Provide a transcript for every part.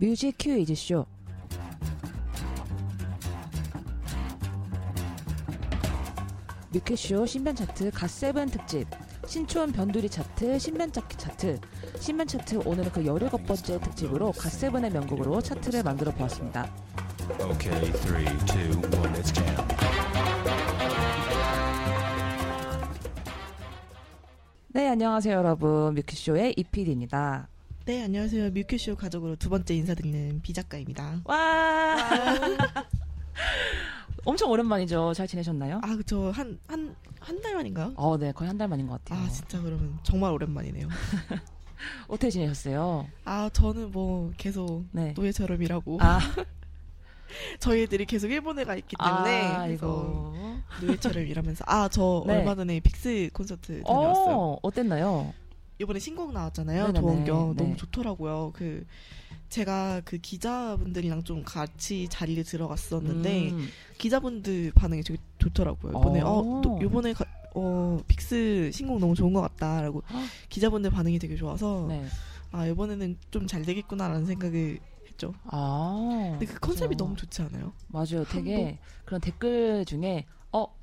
뮤직 큐이즈 쇼. 뮤큐쇼 신변 차트 갓세븐 특집 신촌 변두리 차트 신변 차트 차트 신변 차트 오늘은 그 17번째 특집으로 갓세븐의 명곡으로 차트를 만들어 보았습니다. Okay, three, two, one, jam. 네, 안녕하세요, 여러분. 뮤큐쇼의 이피디입니다. 네, 안녕하세요. 뮤큐쇼 가족으로 두 번째 인사드리는 비 작가입니다. 와! 엄청 오랜만이죠. 잘 지내셨나요? 아, 그쵸. 한, 한, 한 달 만인가요? 어, 네, 거의 한 달 만인 것 같아요. 아, 진짜 그러면 정말 오랜만이네요. 어떻게 지내셨어요? 아, 저는 뭐 계속 네. 노예처럼 일하고 아, 저희 애들이 계속 일본에 가 있기 때문에 아, 그래서. 노예처럼 일하면서 아, 저 네. 얼마 전에 빅스 콘서트 다녀왔어요. 어, 어땠나요? 이번에 신곡 나왔잖아요. 도원경 네. 너무 좋더라고요. 그 제가 그 기자분들이랑 좀 같이 자리를 들어갔었는데 음, 기자분들 반응이 되게 좋더라고요. 이번에 어. 어, 또 이번에 가, 어 빅스 신곡 너무 좋은 것 같다라고 헉. 기자분들 반응이 되게 좋아서 네. 아 이번에는 좀 잘 되겠구나라는 생각을 했죠. 아. 근데 그 컨셉이 그죠. 너무 좋지 않아요? 맞아요. 되게 그런 댓글 중에 어,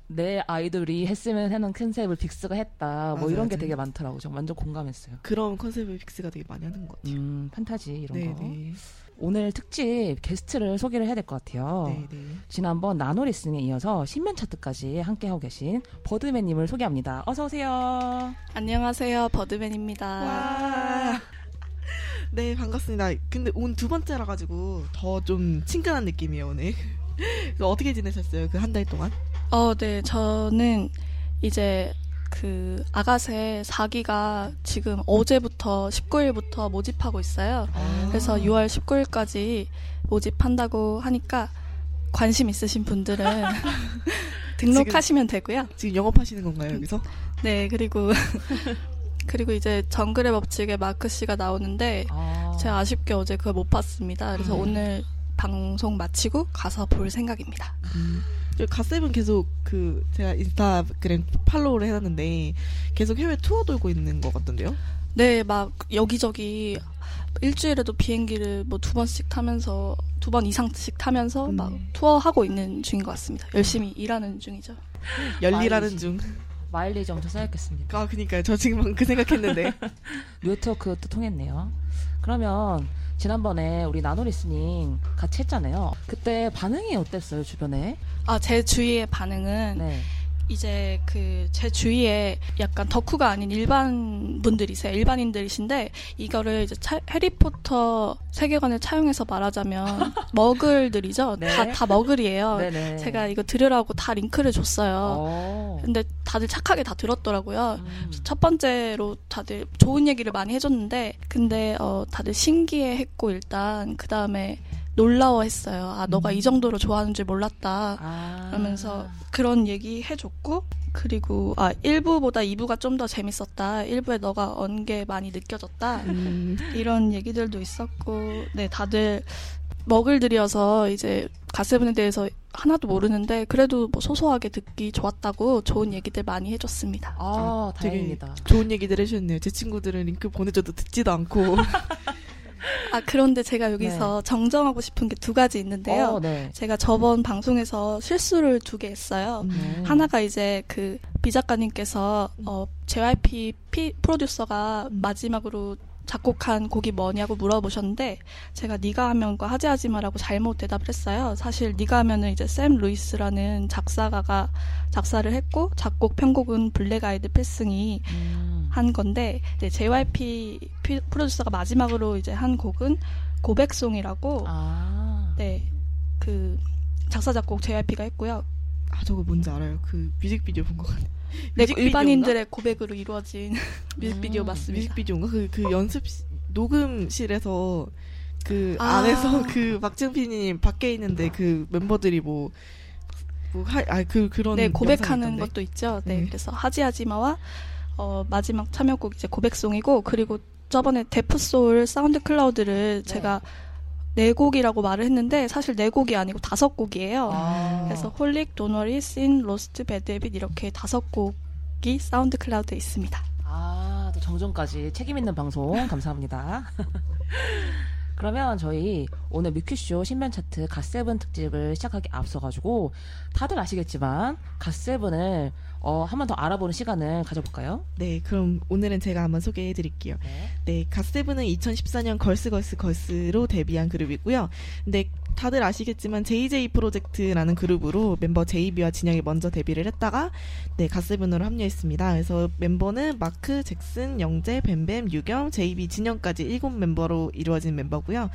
내 아이돌이 했으면 하는 컨셉을 빅스가 했다. 뭐 맞아요, 이런 게 맞아요. 되게 많더라고요. 저 완전 공감했어요. 그런 컨셉을 빅스가 되게 많이 하는 것 같아요. 음, 판타지 이런 거. 네네. 오늘 특집 게스트를 소개를 해야 될 것 같아요. 네네. 지난번 나노 리스닝에 이어서 신변 차트까지 함께 하고 계신 버드맨님을 소개합니다. 어서 오세요. 안녕하세요. 버드맨입니다. 와. 네 반갑습니다. 근데 오늘 두 번째라 가지고 더 좀 친근한 느낌이에요 오늘. 어떻게 지내셨어요 그 한 달 동안? 어, 네. 저는 이제 그 아가새 4기가 지금 어제부터 19일부터 모집하고 있어요. 그래서 6월 19일까지 모집한다고 하니까 관심 있으신 분들은 등록하시면 되고요. 지금 영업하시는 건가요 여기서? 네, 그리고 그리고 이제 정글의 법칙에 마크 씨가 나오는데 아, 제가 아쉽게 어제 그걸 못 봤습니다. 그래서 음. 오늘 방송 마치고 가서 볼 생각입니다. 저 갓세븐 계속 그 제가 인스타그램 팔로우를 해놨는데 계속 해외 투어 돌고 있는 것 같던데요? 네, 막 여기저기 일주일에도 비행기를 뭐 두 번씩 타면서 두 번 이상씩 타면서 음. 막 투어하고 있는 중인 것 같습니다. 열심히 일하는 중이죠. 열일하는. 중. 마일리지 엄청 쌓였겠습니다. 아 그니까요. 저 지금 방금 그 생각했는데. 네트워크도 통했네요. 그러면 지난번에 우리 나노 리스닝 같이 했잖아요. 그때 반응이 어땠어요, 주변에? 아, 제 주위의 반응은 네. 이제 그 제 주위에 약간 덕후가 아닌 일반 분들이세요. 일반인들이신데 이거를 이제 차- 해리포터 세계관을 차용해서 말하자면 머글들이죠. 네. 다, 다 머글이에요. 네네. 제가 이거 들으라고 다 링크를 줬어요. 어. 근데 다들 착하게 다 들었더라고요. 음. 첫 번째로 다들 좋은 얘기를 많이 해줬는데, 근데 어, 다들 신기해했고 일단 그 다음에 놀라워했어요. 아 너가 이 정도로 좋아하는 줄 몰랐다. 아. 그러면서 그런 얘기 해줬고, 그리고 아 1부보다 2부가 좀 더 재밌었다. 1부에 너가 언게 많이 느껴졌다. 음, 이런 얘기들도 있었고, 네 다들 먹을들이어서 이제 가세븐에 대해서 하나도 모르는데 그래도 뭐 소소하게 듣기 좋았다고 좋은 얘기들 많이 해줬습니다. 아, 되게 다행입니다. 좋은 얘기들 해주셨네요. 제 친구들은 링크 보내줘도 듣지도 않고. 아 그런데 제가 여기서 정정하고 싶은 게 두 가지 있는데요. 어, 네. 제가 저번 방송에서 실수를 두 개 했어요. 음. 하나가 이제 그 비 작가님께서 어, JYP 피, 프로듀서가 마지막으로 작곡한 곡이 뭐냐고 물어보셨는데 제가 네가 하면과 하지 하지 마라고 잘못 대답을 했어요. 사실 네가 하면은 이제 샘 루이스라는 작사가가 작사를 했고 작곡 편곡은 블랙 아이드 필승이 음. 한 건데 이제 JYP 피- 프로듀서가 마지막으로 이제 한 곡은 고백송이라고 아. 네그 작사 작곡 JYP가 했고요. 아 저거 뭔지 알아요. 그 뮤직비디오 본 것 같아요. 네, 뮤직비디오인가? 일반인들의 고백으로 이루어진 뮤직비디오 음, 맞습니다. 뮤직비디오인가? 그, 그 연습 녹음실에서 그 아. 안에서 그 박정빈님 밖에 있는데 그 멤버들이 뭐 뭐아그 그런 네, 고백하는. 것도 있죠. 네, 네. 그래서 하지하지마와 어, 마지막 참여곡 이제 고백송이고 그리고 저번에 데프소울 사운드 클라우드를 네. 제가 네 곡이라고 말을 했는데 사실 네 곡이 아니고 다섯 곡이에요. 아. 그래서 Holic, 도너리, 씬, Lost, 배드비트 이렇게 다섯 곡이 사운드 클라우드에 있습니다. 아, 또 정정까지 책임 있는 방송 감사합니다. 그러면 저희 오늘 뮤큐쇼 신변 차트 갓세븐 특집을 시작하기 앞서가지고 다들 아시겠지만 갓세븐을 어, 한 번 더 알아보는 시간을 가져볼까요? 네, 그럼 오늘은 제가 한번 소개해 드릴게요. 네. 네, 갓세븐은 2014년 Girls Girls Girls로 데뷔한 그룹이고요. 근데 다들 아시겠지만 JJ 프로젝트라는 그룹으로 멤버 JB와 진영이 먼저 데뷔를 했다가 네, 갓세븐으로 합류했습니다. 그래서 멤버는 마크, 잭슨, 영재, 뱀뱀, 유겸, JB, 진영까지 일곱 멤버로 이루어진 멤버고요.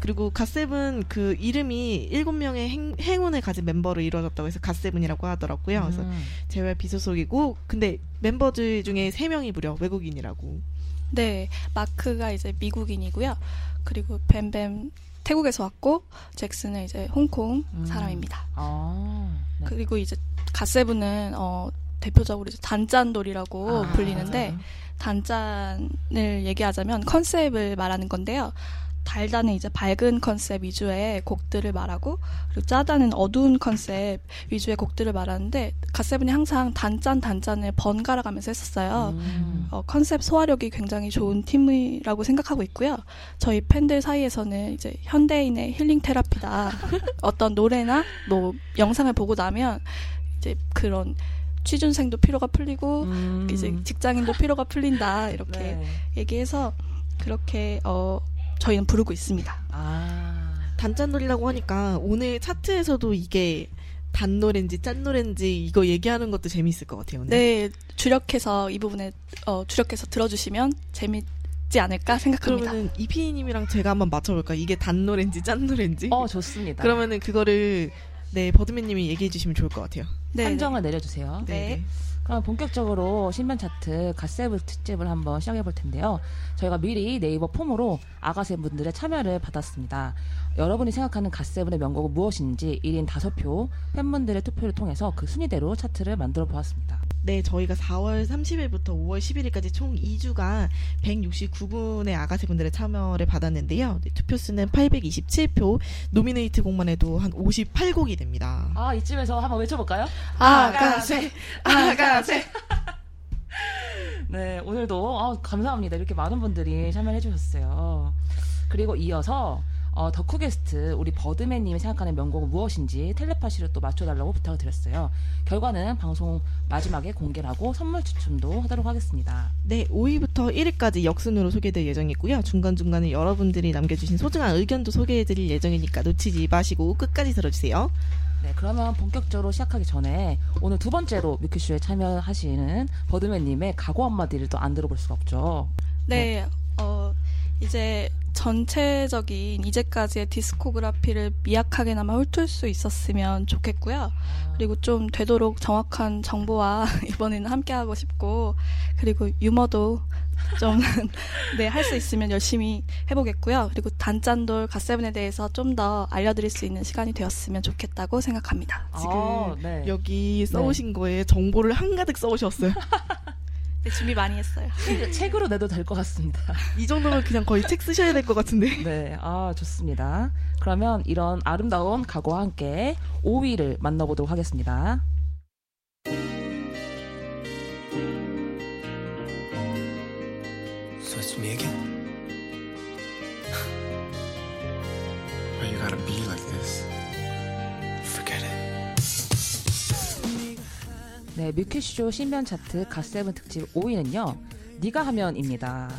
그리고 갓세븐 그 이름이 일곱 명의 행, 행운을 가진 멤버로 이루어졌다고 해서 갓세븐이라고 하더라고요. 그래서 음. JYP 소속이고 근데 멤버들 중에 세 명이 무려 외국인이라고. 네, 마크가 이제 미국인이고요. 그리고 뱀뱀 태국에서 왔고 잭슨은 이제 홍콩 음. 사람입니다. 아, 네. 그리고 이제 갓세븐은 어, 대표적으로 이제 단짠돌이라고 아, 불리는데 맞아요. 단짠을 얘기하자면 컨셉을 말하는 건데요. 달다는 이제 밝은 컨셉 위주의 곡들을 말하고 그리고 짜다는 어두운 컨셉 위주의 곡들을 말하는데 갓세븐이 항상 단짠 단짠을 번갈아 가면서 했었어요. 음. 어, 컨셉 소화력이 굉장히 좋은 팀이라고 생각하고 있고요. 저희 팬들 사이에서는 이제 현대인의 힐링 테라피다. 어떤 노래나 뭐 영상을 보고 나면 이제 그런 취준생도 피로가 풀리고 음. 이제 직장인도 피로가 풀린다 이렇게 네. 얘기해서 그렇게 어 저희는 부르고 있습니다. 아. 단짠놀이라고 하니까 오늘 차트에서도 이게 단노래인지 짠노래인지 이거 얘기하는 것도 재밌을 것 같아요. 오늘. 네 주력해서 이 부분에 어 주력해서 들어주시면 재밌지 않을까 생각합니다. 그러면은 이피디님이랑 제가 한번 맞춰볼까? 요 이게 단노래인지 짠노래인지? 어, 좋습니다. 그러면은 그거를 네 버드맨님이 얘기해 주시면 좋을 것 같아요. 네, 판정을 내려주세요. 네. 그럼 본격적으로 신변 차트 갓세븐 특집을 한번 시작해 볼 텐데요. 저희가 미리 네이버 폼으로 아가새 분들의 참여를 받았습니다. 여러분이 생각하는 갓세븐의 명곡은 무엇인지 1인 5표 팬분들의 투표를 통해서 그 순위대로 차트를 만들어 보았습니다. 네, 저희가 4월 30일부터 5월 11일까지 총 2주간 169분의 아가새분들의 참여를 받았는데요. 네, 투표 수는 827표, 노미네이트 곡만 해도 한 58곡이 됩니다. 아, 이쯤에서 한번 외쳐볼까요? 아가새, 아가새. 네, 오늘도 아, 감사합니다. 이렇게 많은 분들이 참여해 주셨어요. 그리고 이어서 어, 덕후 게스트 우리 버드맨님이 생각하는 명곡은 무엇인지 텔레파시를 또 맞춰달라고 부탁을 드렸어요. 결과는 방송 마지막에 공개를 하고 선물 추첨도 하도록 하겠습니다. 네, 5위부터 1위까지 역순으로 소개될 예정이고요. 중간중간에 여러분들이 남겨주신 소중한 의견도 소개해드릴 예정이니까 놓치지 마시고 끝까지 들어주세요. 네, 그러면 본격적으로 시작하기 전에 오늘 두 번째로 뮤큐쇼에 참여하시는 버드맨님의 각오 한마디를 또 안 들어볼 수가 없죠. 네, 어, 이제 전체적인 이제까지의 디스코그라피를 미약하게나마 훑을 수 있었으면 좋겠고요. 그리고 좀 되도록 정확한 정보와 이번에는 함께하고 싶고, 그리고 유머도 좀, 네, 할 수 있으면 열심히 해보겠고요. 그리고 단짠돌 갓세븐에 대해서 좀 더 알려드릴 수 있는 시간이 되었으면 좋겠다고 생각합니다. 지금 아, 네. 여기 써오신 거에 정보를 한가득 써오셨어요. 네, 준비 많이 했어요. 책, 책으로 내도 될 것 같습니다. 이 정도면 그냥 거의 책 쓰셔야 될 것 같은데. 네, 아, 좋습니다. 그러면 이런 아름다운 각오와 함께 5위를 만나보도록 하겠습니다. So it's me again. Why you gotta be like this? 네, 뮤큐쇼 신변 차트 갓세븐 특집 5위는요. 니가 하면입니다.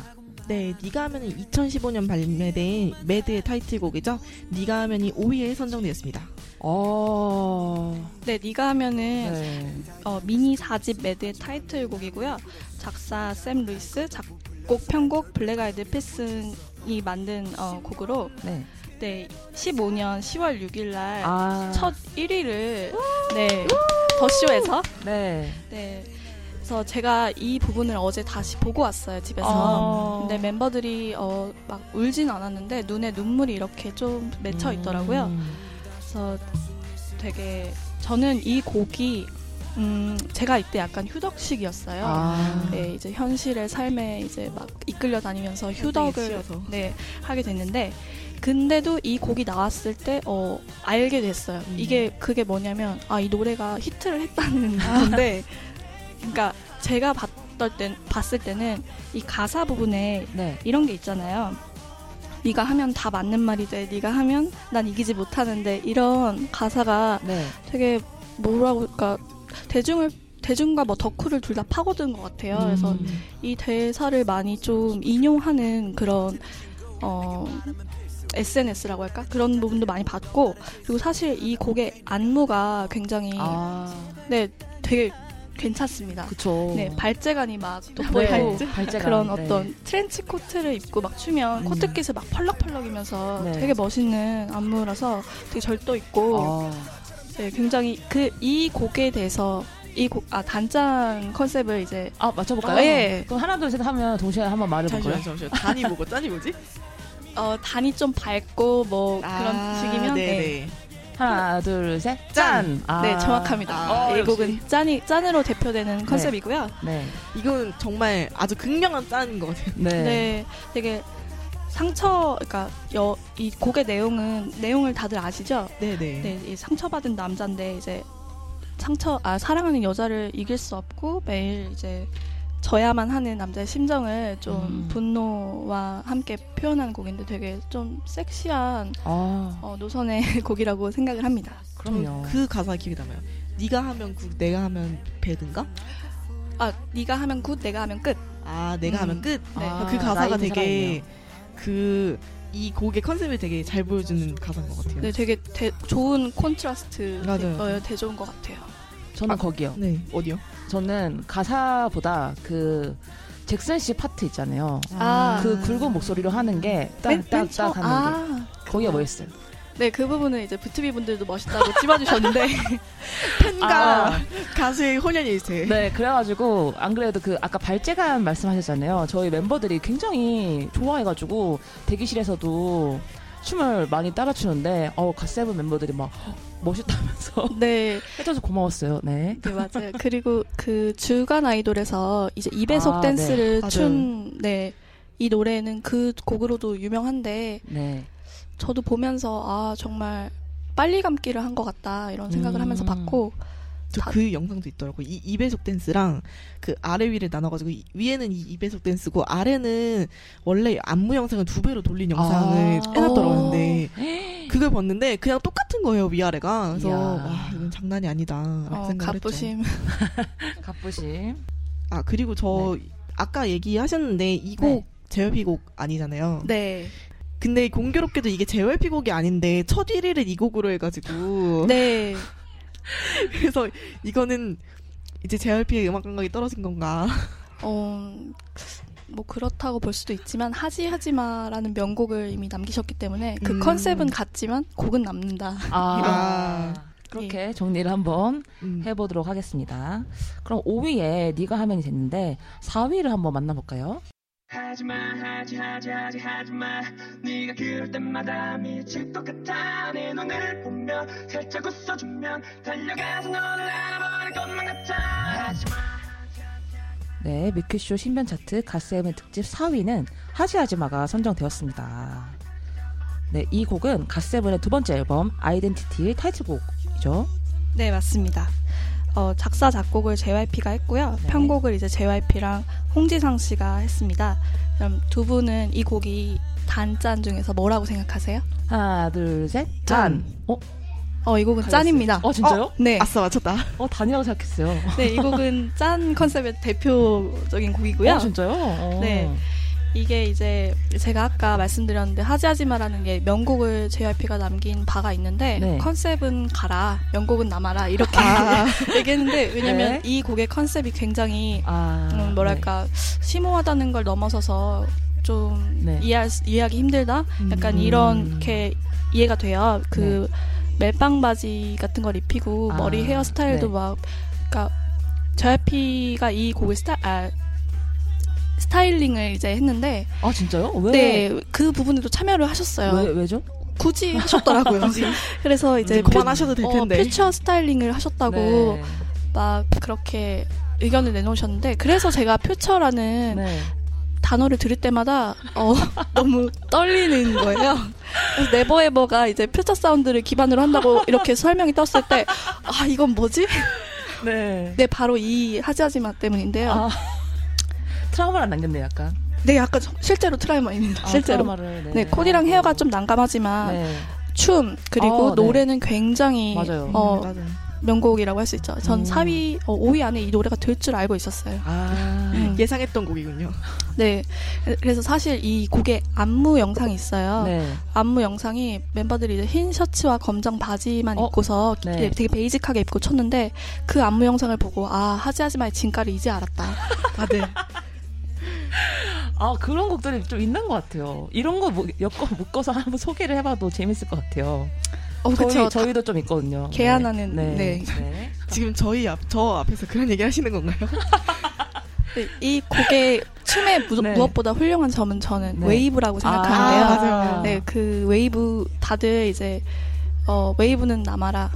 네, 니가 하면은 2015년 발매된 Mad의 타이틀곡이죠. 니가 하면이 5위에 선정되었습니다. 어, 네, 니가 하면은 네. 어, 미니 4집 Mad의 타이틀곡이고요. 작사 샘 루이스, 작곡 편곡 블랙 아이드 필승이 만든 어, 곡으로 네. 네, 15년 10월 6일 날 아, 첫 1위를 네, 더쇼에서 네. 네. 그래서 제가 이 부분을 어제 다시 보고 왔어요, 집에서. 어. 근데 멤버들이 어, 막 울진 않았는데 눈에 눈물이 이렇게 좀 맺혀 있더라고요. 음. 그래서 되게 저는 이 곡이 음, 제가 이때 약간 휴덕식이었어요. 아, 네, 이제 현실의 삶에 이제 막 이끌려 다니면서 휴덕을. 네, 하게 됐는데 근데도 이 곡이 나왔을 때 어, 알게 됐어요. 음. 이게 그게 뭐냐면 아, 이 노래가 히트를 했다는 건데 그러니까 제가 봤을 때 봤을 때는 이 가사 부분에 네. 이런 게 있잖아요. 네가 하면 다 맞는 말이 돼. 네가 하면 난 이기지 못하는데 이런 가사가 네. 되게 뭐라고 그러니까 대중을 대중과 뭐 덕후를 둘 다 파고든 것 같아요. 그래서 음. 이 대사를 많이 좀 인용하는 그런 어 SNS라고 할까 그런 부분도 많이 봤고 그리고 사실 이 곡의 안무가 굉장히 아, 네 되게 괜찮습니다. 그쵸. 네 발재간이 막 네, 돋보이고 발재간. 그런 네. 어떤 트렌치 코트를 입고 막 추면 음. 코트깃을 막 펄럭펄럭이면서 네. 되게 멋있는 안무라서 되게 절도 있고 아, 네, 굉장히 그 이 곡에 대해서 이 곡 아 단짠 컨셉을 이제 아, 맞춰볼까요? 아, 예. 그럼 하나, 둘, 셋 하면 동시에 한번 말해볼까요? 잠시만 잠시만 단이 뭐고 짠이 뭐지? 어 단이 좀 밝고 뭐 그런 식이면 네. 네네. 하나, 둘, 셋. 짠! 짠! 아. 네, 정확합니다. 아, 이 역시. 곡은 짠이 짠으로 대표되는 컨셉이고요. 네. 이건 정말 아주 극명한 짠인 것 같아요. 네. 네. 되게 상처, 그러니까 여, 이 곡의 내용은 내용을 다들 아시죠? 네네. 네, 이 상처받은 남자인데 이제 상처, 아 사랑하는 여자를 이길 수 없고 매일 이제 져야만 하는 남자의 심정을 좀 음. 분노와 함께 표현하는 곡인데 되게 좀 섹시한 아, 어, 노선의 곡이라고 생각을 합니다. 그럼요. 그 가사 기억이 남아요. 네가 하면 good, 내가 하면 bad던가? 아, 네가 하면 good, 내가 하면 끝. 아, 내가 음. 하면 끝. 네. 아, 그 가사가 되게. 그 이 곡의 컨셉을 되게 잘 보여주는 가사인 것 같아요. 네, 되게 대- 좋은 콘트라스트 맞아요. 어, 대좋은 것 같아요. 저는 아, 거기요. 네, 어디요? 저는 가사보다 그 잭슨 씨 파트 있잖아요. 아. 그 굵은 목소리로 하는 게 딱딱딱 하는 게 아, 거기가 멋있어요. 네, 그 부분은 이제 부트비 분들도 멋있다고 찝어주셨는데 팬과 아. 가수의 혼연일체. 네, 그래가지고 안 그래도 그 아까 발재간 말씀하셨잖아요. 저희 멤버들이 굉장히 좋아해가지고 대기실에서도 춤을 많이 따라 추는데 어 갓세븐 멤버들이 막 멋있다면서 네, 해줘서 고마웠어요. 네. 네 맞아요. 그리고 그 주간 아이돌에서 이제 이배속 아, 댄스를 네. 춘 네. 이 노래는 그 곡으로도 유명한데 네. 저도 보면서 아 정말 빨리 감기를 한 것 같다 이런 생각을 음. 하면서 봤고 저그 영상도 있더라고. 이 2배속 댄스랑 그 아래 위를 나눠가지고 이- 위에는 이 2배속 댄스고 아래는 원래 안무 영상을 두 배로 돌린 영상을 아. 해놨더라고. 근데 그걸 봤는데 그냥 똑같은 거예요 위아래가. 그래서. 와 이건 장난이 아니다. 라고 어, 생각을 했죠. 가쁘심 가쁘심. 아 그리고 저 아까 얘기하셨는데 이곡 네. JYP 곡 아니잖아요. 네 근데 공교롭게도 이게 JYP 곡이 아닌데 첫 1위를 이 곡으로 해가지고 네. 그래서 이거는 이제 JYP의 음악 감각이 떨어진 건가? 어, 뭐 그렇다고 볼 수도 있지만 하지 하지마라는 명곡을 이미 남기셨기 때문에 그 음. 컨셉은 같지만 곡은 남는다. 아, 아. 그렇게 정리를 한번 음. 해보도록 하겠습니다. 그럼 5위에 네가 하면이 됐는데 4위를 한번 만나볼까요? 하지마 하지 하지 하지 하지마 네가 그럴 때마다 미칠 것 같아 내 눈을 보며 살짝 웃어주면 달려가서 너를 알아버릴 것만 같아 하지마 네, 뮤큐쇼 신변 차트 갓세븐 특집 4위는 하지하지마가 선정되었습니다. 네, 이 곡은 갓세븐의 두 번째 앨범 아이덴티티의 타이틀곡이죠. 네, 맞습니다. 어, 작사 작곡을 JYP가 했고요. 네. 편곡을 이제 JYP랑 홍지상 씨가 했습니다. 그럼 두 분은 이 곡이 단짠 중에서 뭐라고 생각하세요? 하나, 둘, 셋, 짠. 짠. 어, 어, 이 곡은. 짠입니다. 어, 진짜요? 네. 아싸 맞췄다. 어, 단이라고 생각했어요. 네, 이 곡은 짠 컨셉의 대표적인 곡이고요. 어, 진짜요? 어. 네. 이게 이제 제가 아까 말씀드렸는데 하지하지마라는 게 명곡을 JYP가 남긴 바가 있는데 네. 컨셉은 가라, 명곡은 남아라 이렇게 아. 얘기했는데 왜냐면 네. 이 곡의 컨셉이 굉장히 아, 음, 뭐랄까 심오하다는 걸 넘어서서 좀 네. 이해할, 수- 이해하기 힘들다. 약간 음. 이렇게 이해가 돼요. 그 멜빵 바지 같은 걸 입히고 아, 머리 헤어스타일도 네. 막 그러니까 JYP가 이 곡을 스타 아, 스타일링을 이제 했는데 아, 진짜요? 왜? 네 그 부분에도 참여를 하셨어요. 왜, 왜죠? 굳이 하셨더라고요. 그래서 이제 이제 그만하셔도 될 퓨- 텐데. 어, 퓨처 스타일링을 하셨다고 네. 막 그렇게 의견을 내놓으셨는데 그래서 제가 퓨처라는 네. 단어를 들을 때마다 어, 너무 떨리는 거예요. 그래서 네버에버가 이제 퓨처 사운드를 기반으로 한다고 이렇게 설명이 떴을 때 아 이건 뭐지? 네. 네 바로 이 하지하지마 때문인데요. 아, 트라우마를 남겼네, 약간. 네, 약간 저- 실제로 트라우마입니다. 아, 실제로. 트라우마를, 네. 네, 코디랑 헤어가 좀 난감하지만 네. 춤 그리고 어, 네. 노래는 굉장히 맞아요. 어, 맞아요. 명곡이라고 할 수 있죠. 전 음. 4위, 어, 5위 안에 이 노래가 들줄 알고 있었어요. 아. 음. 예상했던 곡이군요. 네. 그래서 사실 이 곡의 안무 영상이 있어요. 네. 안무 영상이 멤버들이 이제 흰 셔츠와 검정 바지만 어? 입고서 네. 네, 되게 베이직하게 입고 췄는데 그 안무 영상을 보고 아 하지 하지 마의 진가를 이제 알았다. 아, 네. 아 그런 곡들이 좀 있는 것 같아요. 이런 거 뭐- 엮어 묶어서 한번 소개를 해봐도 재밌을 것 같아요. 어, 저희, 그쵸. 저희도 좀 있거든요. 개안하는, 네. 네. 네. 지금 저희 앞, 저 앞에서 그런 얘기 하시는 건가요? 네, 이 곡의 춤의 무, 네. 무엇보다 훌륭한 점은 저는 네. 웨이브라고 생각하는데요. 아, 맞아요. 네, 그 웨이브 다들 이제 어, 웨이브는 남아라.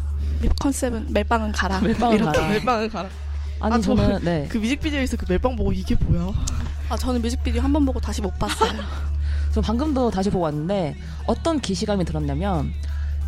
컨셉은 멜빵은 가라. 멜빵은 이렇게. 가라. 멜빵을 가라. 아니 아, 저- 저는 네. 그 뮤직비디오에서 그 멜빵 보고 이게 뭐야? 아, 저는 뮤직비디오 한 번 보고 다시 못 봤어요. 저 방금도 다시 보고 왔는데 어떤 기시감이 들었냐면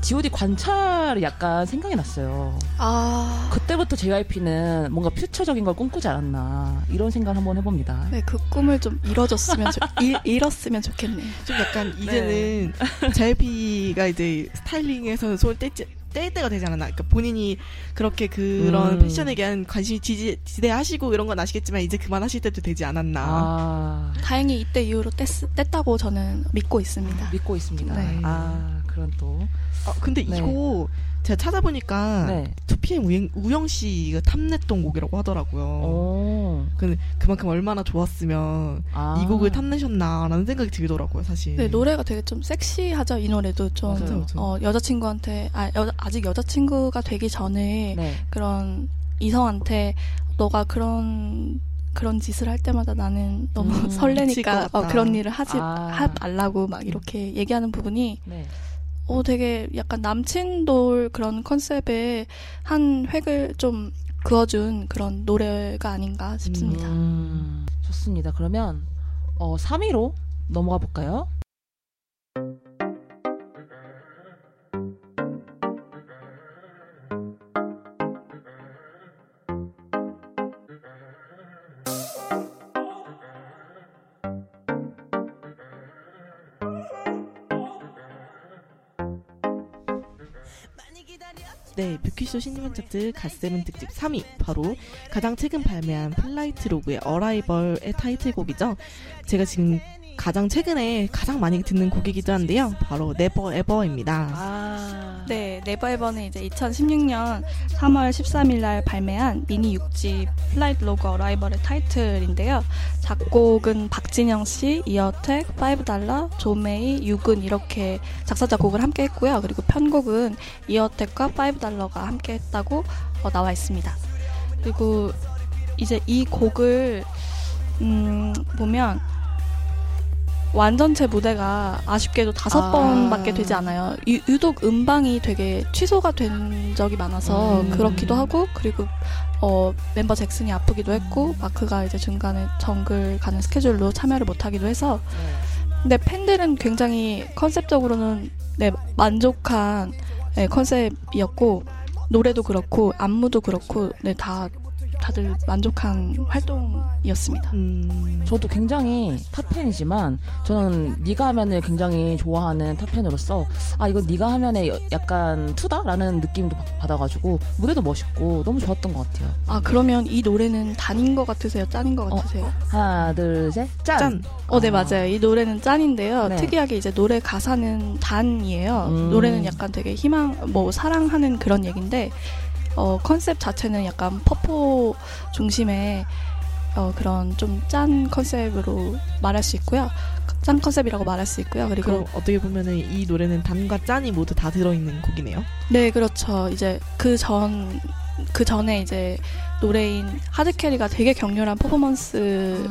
G.O.D 관찰이 약간 생각이 났어요. 아, 그때부터 JYP는 뭔가 퓨처적인 걸 꿈꾸지 않았나 이런 생각을 한번 해봅니다. 네, 그 꿈을 좀 이뤄줬으면 좋, 일, 이뤘으면 좋겠네. 좀 약간 이제는 JYP가 이제 스타일링에서 손을 떼지 뗄 때가 되지 않았나. 그러니까 본인이 그렇게 그런 음. 패션에 대한 관심이 지지, 지대하시고 이런 건 아시겠지만 이제 그만하실 때도 되지 않았나. 아 다행히 이때 이후로 뗐, 뗐다고 저는 믿고 있습니다. 믿고 있습니다. 네. 아 그런 또 아, 근데 네. 이거 제가 찾아보니까 네. 2PM 우영, 우영 씨가 탐냈던 곡이라고 하더라고요. 오. 그 그만큼 얼마나 좋았으면 아. 이 곡을 탐내셨나라는 생각이 들더라고요, 사실. 네, 노래가 되게 좀 섹시하죠, 이 노래도 좀. 맞아요, 맞아요. 어, 여자친구한테, 아, 여, 아직 여자친구가 되기 전에 네. 그런 이성한테 너가 그런, 그런 짓을 할 때마다 나는 너무 음, 설레니까 것 어. 그런 일을 하지 아. 하 말라고 막 이렇게 얘기하는 부분이 네. 어 되게 약간 남친돌 그런 컨셉의 한 획을 좀 그어준 그런 노래가 아닌가 싶습니다. 음, 좋습니다. 그러면 어 3위로 넘어가 볼까요? 네, 뷰키쇼 신년 차트 갓세븐 특집 3위 바로 가장 최근 발매한 Flight Log의 Arrival의 타이틀곡이죠. 제가 지금 가장 최근에 가장 많이 듣는 곡이기도 한데요. 바로 네버 에버입니다. 아. 네, 네버 에버는 이제 2016년 3월 13일 날 발매한 미니 6집 Flight Log Arrival의 타이틀인데요. 작곡은 박진영 씨, 이어텍, 5달러, 조메이, 유근 이렇게 작사 작곡을 함께 했고요. 그리고 편곡은 이어텍과 5달러가 함께 했다고 어, 나와 있습니다. 그리고 이제 이 곡을 음, 보면 완전체 무대가 아쉽게도 다섯 아. 번밖에 되지 않아요. 유, 유독 음방이 되게 취소가 된 적이 많아서 음. 그렇기도 하고 그리고 어, 멤버 잭슨이 아프기도 했고 마크가 이제 중간에 정글 가는 스케줄로 참여를 못하기도 해서 네. 근데 팬들은 굉장히 컨셉적으로는 네, 만족한 네, 컨셉이었고 노래도 그렇고 안무도 그렇고 네, 다 다들 만족한 활동이었습니다. 음, 저도 굉장히 탑팬이지만 저는 네가 하면을 굉장히 좋아하는 탑팬으로서 아 이건 네가 하면에 여- 약간 투다라는 느낌도 받- 받아가지고 무대도 멋있고 너무 좋았던 것 같아요. 아 그러면 이 노래는 단인 것 같으세요? 짠인 것 어. 같으세요? 하나 둘 셋 짠. 짠. 어, 네, 아. 맞아요. 이 노래는 짠인데요. 네. 특이하게 이제 노래 가사는 단이에요. 음. 노래는 약간 되게 희망, 뭐, 사랑하는 그런 얘기인데, 어, 컨셉 자체는 약간 퍼포 중심의, 어, 그런 좀 짠 컨셉으로 말할 수 있고요. 짠 컨셉이라고 말할 수 있고요. 그리고, 어떻게 보면은 이 노래는 단과 짠이 모두 다 들어있는 곡이네요. 네, 그렇죠. 이제 그 전, 그 전에 이제 노래인 하드캐리가 되게 격렬한 퍼포먼스를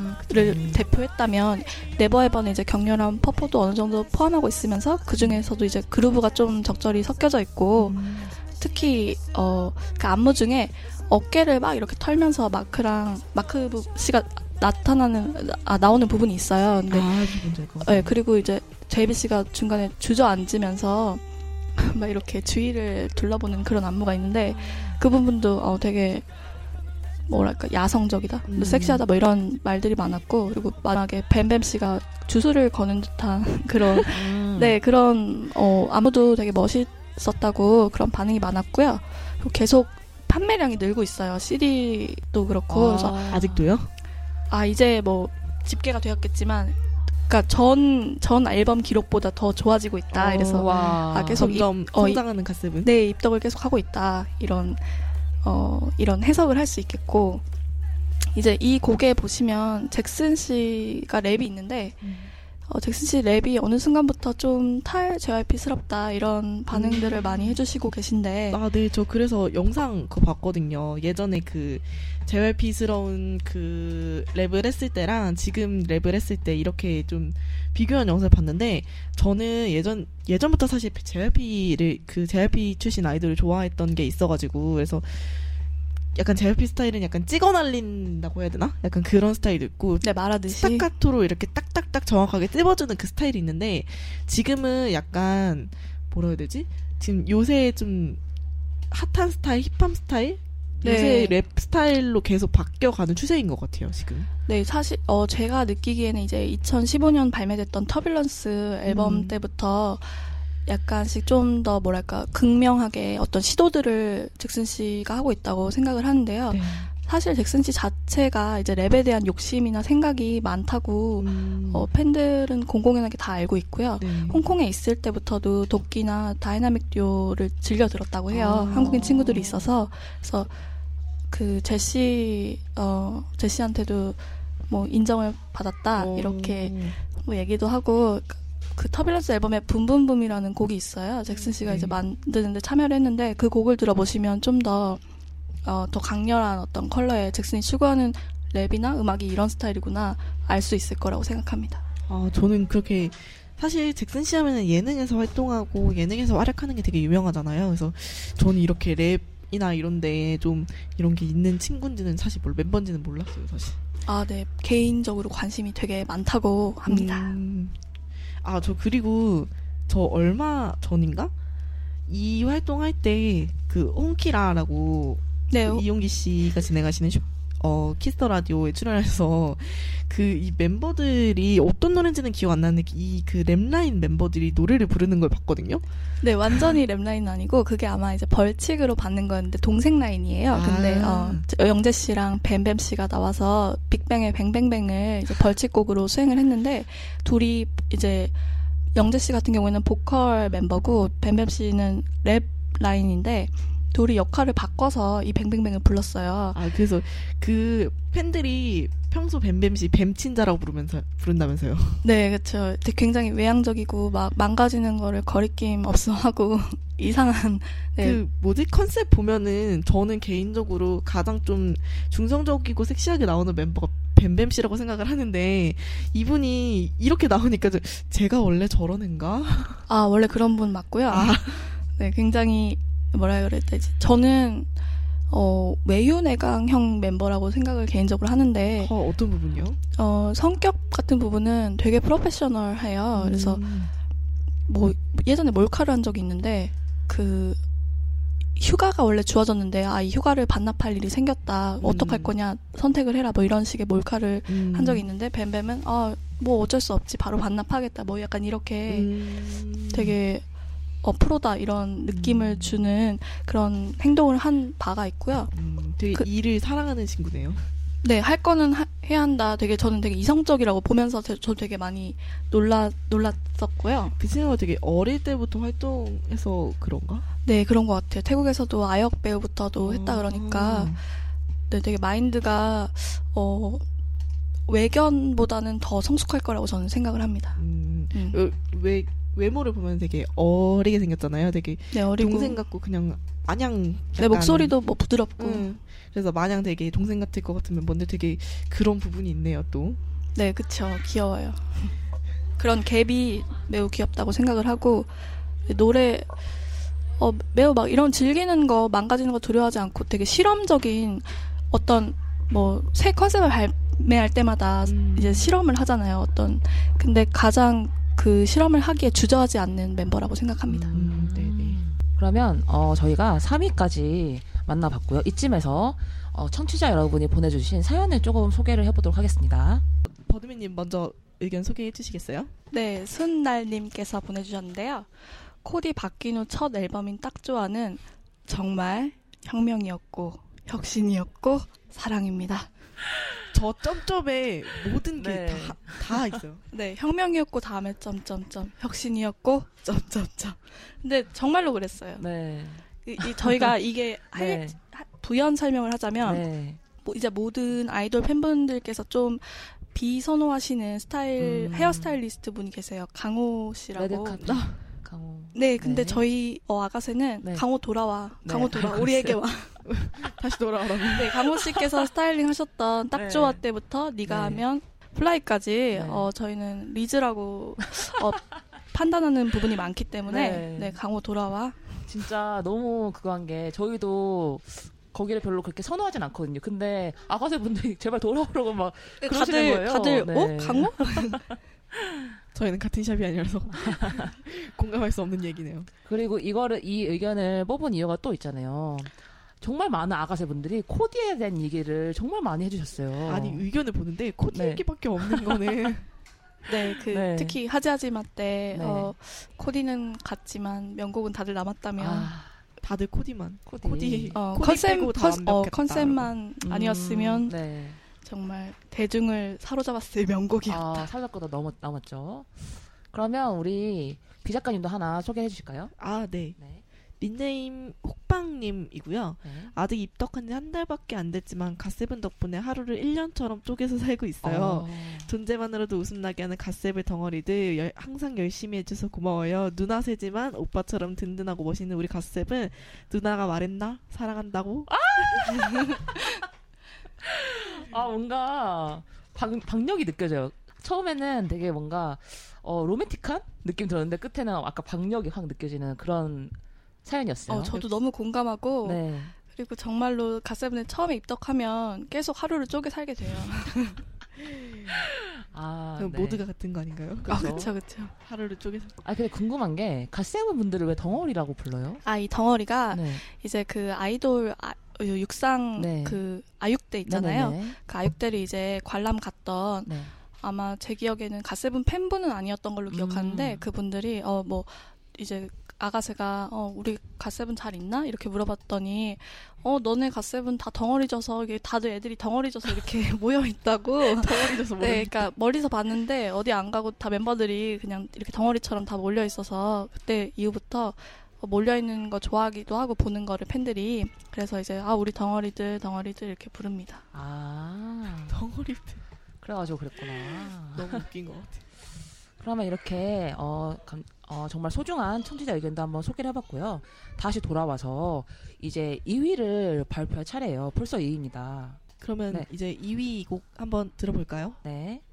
음. 대표했다면 네버에버는 이제 격렬한 퍼포도 어느 정도 포함하고 있으면서 그 중에서도 이제 그루브가 좀 적절히 섞여져 있고 음. 특히 어 그 안무 중에 어깨를 막 이렇게 털면서 마크랑 마크 부- 씨가 나타나는 아 나오는 부분이 있어요. 근데 아. 네, 그리고 이제 제이비 씨가 중간에 주저앉으면서 막 이렇게 주위를 둘러보는 그런 안무가 있는데 그 부분도 어, 되게 뭐랄까 야성적이다, 뭐 음. 섹시하다 뭐 이런 말들이 많았고 그리고 만약에 뱀뱀 씨가 주술을 거는 듯한 그런 음. 네 그런 어 아무도 되게 멋있 었다고 그런 반응이 많았고요. 계속 판매량이 늘고 있어요. CD도 그렇고 그래서 아직도요? 아 이제 뭐 집계가 되었겠지만 그러니까 전 전 앨범 기록보다 더 좋아지고 있다. 어, 이래서 와. 아, 계속 점점 어, 이- 성장하는 가슴은. 네 입덕을 계속 하고 있다. 이런 어 이런 해석을 할 수 있겠고 이제 이 곡에 보시면 잭슨 씨가 랩이 있는데 어, 잭슨 씨 랩이 어느 순간부터 좀 탈 JYP스럽다 이런 반응들을 음. 많이 해주시고 계신데 아, 네, 저 그래서 영상 그거 봤거든요. 예전에 그 JYP스러운 그 랩을 했을 때랑 지금 랩을 했을 때 이렇게 좀 비교한 영상을 봤는데 저는 예전 예전부터 사실 JYP를 그 JYP 출신 아이돌을 좋아했던 게 있어가지고 그래서 약간 JYP 스타일은 약간 찍어 날린다고 해야 되나? 약간 그런 스타일도 있고 네 말하듯이 스타카토로 이렇게 딱딱딱 정확하게 찝어주는 그 스타일이 있는데 지금은 약간 뭐라 해야 되지? 지금 요새 좀 핫한 스타일, 힙합 스타일? 네. 요새 랩 스타일로 계속 바뀌어가는 추세인 것 같아요, 지금. 네, 사실 어 제가 느끼기에는 이제 2015년 발매됐던 Turbulence 앨범 음. 때부터 약간씩 좀 더 뭐랄까 극명하게 어떤 시도들을 잭슨 씨가 하고 있다고 생각을 하는데요. 네. 사실 잭슨 씨 자체가 이제 랩에 대한 욕심이나 생각이 많다고 음, 어, 팬들은 공공연하게 다 알고 있고요. 네. 홍콩에 있을 때부터도 도끼나 다이나믹 듀오를 즐겨 들었다고 해요. 아. 한국인 친구들이 있어서 그래서 그 제시 어 제시한테도 뭐 인정을 받았다 어, 이렇게 뭐 얘기도 하고 그- 그 Turbulence 앨범에 Boom Boom Boom이라는 곡이 있어요. 잭슨 씨가 네. 이제 만드는데 참여를 했는데 그 곡을 들어보시면 좀더 어, 더 강렬한 어떤 컬러의 잭슨이 추구하는 랩이나 음악이 이런 스타일이구나 알 수 있을 거라고 생각합니다. 아, 저는 그렇게 사실 잭슨 씨 하면은 예능에서 활동하고 예능에서 활약하는 게 되게 유명하잖아요. 그래서 저는 이렇게 랩이나 이런데 좀 이런 게 있는 친구인지는 사실 몰 멤버인지는 몰랐어요, 사실. 아, 네. 개인적으로 관심이 되게 많다고 합니다. 음. 아, 저 그리고 저 얼마 전인가? 이 활동할 때 그 홍키라라고 네. 그 이홍기 씨가 진행하시는 슈, 어, Kiss the Radio에 출연해서 그 이 멤버들이 어떤 노래인지는 기억 안 나는데 이 그 랩라인 멤버들이 노래를 부르는 걸 봤거든요. 네, 완전히 랩라인은 아니고 그게 아마 이제 벌칙으로 받는 거였는데 동생 라인이에요. 근데 아. 어, 저- 영재 씨랑 뱀뱀 씨가 나와서 빅뱅의 뱅뱅뱅을 이제 벌칙곡으로 수행을 했는데 둘이 이제 영재 씨 같은 경우에는 보컬 멤버고 뱀뱀 씨는 랩 라인인데 둘이 역할을 바꿔서 이 뱅뱅뱅을 불렀어요. 아, 그래서 그 팬들이 평소 뱀뱀 씨 뱀친자라고 부르면서 부른다면서요. 네, 그렇죠. 굉장히 외향적이고 막 망가지는 거를 거리낌 없어 하고 이상한 네. 그 뭐지 컨셉 보면은 저는 개인적으로 가장 좀 중성적이고 섹시하게 나오는 멤버가 뱀뱀 씨라고 생각을 하는데 이분이 이렇게 나오니까 좀 제가 원래 저런 애인가? 아, 원래 그런 분 맞고요. 아. 네, 굉장히 뭐라 그래야 되지? 저는 어, 외유내강형 멤버라고 생각을 개인적으로 하는데 어, 어떤 부분이요? 어, 성격 같은 부분은 되게 프로페셔널해요. 그래서 음. 뭐 예전에 몰카를 한 적이 있는데 그 휴가가 원래 주어졌는데 아 이 휴가를 반납할 일이 생겼다 어떡할 음. 거냐 선택을 해라 뭐 이런 식의 몰카를 음. 한 적이 있는데 뱀뱀은 아 뭐 어쩔 수 없지 바로 반납하겠다 뭐 약간 이렇게 음. 되게 어 프로다 이런 느낌을 음. 주는 그런 행동을 한 바가 있고요. 음, 되게 그- 일을 사랑하는 친구네요. 네, 할 거는 하- 해야 한다. 되게 저는 되게 이성적이라고 보면서 저, 저 되게 많이 놀라 놀랐었고요. 그 친구가 되게 어릴 때부터 활동해서 그런가? 네, 그런 것 같아요. 태국에서도 아역 배우부터도 했다 아. 그러니까 네, 되게 마인드가 어 외견보다는 더 성숙할 거라고 저는 생각을 합니다. 음, 음. 어, 외 외모를 보면 되게 어리게 생겼잖아요. 되게 네, 어리고 동생 같고 그냥 마냥 네, 약간- 목소리도 뭐 부드럽고 응. 그래서 마냥 되게 동생 같을 것 같은 멤버인데 되게 그런 부분이 있네요 또. 네, 그쵸. 귀여워요. 그런 갭이 매우 귀엽다고 생각을 하고, 노래, 어, 매우 막 이런 즐기는 거, 망가지는 거 두려워하지 않고 되게 실험적인 어떤, 뭐, 새 컨셉을 발매할 때마다 음. 이제 실험을 하잖아요. 어떤, 근데 가장 그 실험을 하기에 주저하지 않는 멤버라고 생각합니다. 음, 네네. 그러면 어, 저희가 3위까지 만나봤고요. 이쯤에서 어, 청취자 여러분이 보내주신 사연을 조금 소개를 해보도록 하겠습니다. 버드미님 먼저 의견 소개해 주시겠어요? 네, 순날님께서 보내주셨는데요. 코디 바뀐 후 첫 앨범인 딱 좋아는 정말 혁명이었고 혁신이었고 사랑입니다. 저 점점에 모든 게 네. 다다 있어요. 네, 혁명이었고 다음에 점점점 혁신이었고 점점점. 근데 정말로 그랬어요. 네. 이, 이 저희가 이게 할- 네. 하- 부연 설명을 하자면 네. 뭐 이제 모든 아이돌 팬분들께서 좀 비선호하시는 스타일 음. 헤어 스타일리스트 분이 계세요. 강호 씨라고. 강호. 네, 근데 네. 저희 어, 아가새는 네. 강호 돌아와. 네, 강호 돌아와. 알고 우리에게 와. 다시 돌아오라고. 네, 강호 씨께서 스타일링 하셨던 딱 네. 좋아 때부터 네가 네. 하면 Fly까지 네. 어, 저희는 리즈라고 어, 판단하는 부분이 많기 때문에 네. 네, 강호 돌아와. 진짜 너무 그거 한 게 저희도 거기를 별로 그렇게 선호하진 않거든요. 근데 아가새 분들이 제발 돌아오라고 막 그러시는 다들 거예요. 다들 네. 어 강호? 저희는 같은 샵이 아니라서 공감할 수 없는 얘기네요. 그리고 이거를 이 의견을 뽑은 이유가 또 있잖아요. 정말 많은 아가새 분들이 코디에 대한 얘기를 정말 많이 해주셨어요. 아니 의견을 보는데 코디 네. 얘기밖에 없는 거네. 네, 그 네. 특히 하지하지마 때 네. 어, 코디는 같지만 명곡은 다들 남았다면 아, 다들 코디만. 코디. 코디. 어, 코디 컨셉 빼고 다 컨, 어. 컨셉만 음, 아니었으면 네. 정말 대중을 사로잡았을 명곡이었다. 아, 살짝보다 넘었, 넘었죠. 그러면 우리 비 작가님도 하나 소개해 주실까요? 아 네. 네. 닉네임 혹 방님이고요. 네. 아직 입덕한 지 한 달밖에 안 됐지만 갓세븐 덕분에 하루를 1년처럼 쪼개서 살고 있어요. 어. 존재만으로도 웃음나게 하는 갓세븐 덩어리들 열- 항상 열심히 해줘서 고마워요. 누나 세지만 오빠처럼 든든하고 멋있는 우리 갓세븐 누나가 말했나? 사랑한다고? 아 뭔가 박, 박력이 느껴져요. 처음에는 되게 뭔가 어, 로맨틱한 느낌 들었는데 끝에는 아까 박력이 확 느껴지는 그런 사연이었어요. 어, 저도 너무 공감하고 네. 그리고 정말로 갓세븐에 처음에 입덕하면 계속 하루를 쪼개 살게 돼요. 아, 네. 모두가 같은 거 아닌가요? 아, 그렇죠. 그쵸, 그쵸. 하루를 쪼개서 아 근데 궁금한 게 갓세븐 분들을 왜 덩어리라고 불러요? 아, 이 덩어리가 네. 이제 그 아이돌 아, 어, 육상 네. 그 아육대 있잖아요. 네네네. 그 아육대를 이제 관람 갔던 네. 아마 제 기억에는 갓세븐 팬분은 아니었던 걸로 기억하는데 음. 그분들이 어 뭐 이제 아가새가 어 우리 갓세븐 잘 있나 이렇게 물어봤더니 어 너네 갓세븐 다 덩어리 져서 이게 다들 애들이 덩어리 져서 이렇게 모여 있다고 덩어리 져서 네, 그러니까 멀리서 봤는데 어디 안 가고 다 멤버들이 그냥 이렇게 덩어리처럼 다 몰려 있어서 그때 이후부터 어, 몰려 있는 거 좋아하기도 하고 보는 거를 팬들이 그래서 이제 아 우리 덩어리들 덩어리들 이렇게 부릅니다. 아 덩어리 그래가지고 그랬구나. 너무 웃긴 것 같아. 그러면 이렇게 어, 감- 어, 정말 소중한 청취자 의견도 한번 소개를 해봤고요. 다시 돌아와서 이제 2위를 발표할 차례예요. 벌써 2위입니다. 그러면 네. 이제 2위 곡 한번 들어볼까요? 네.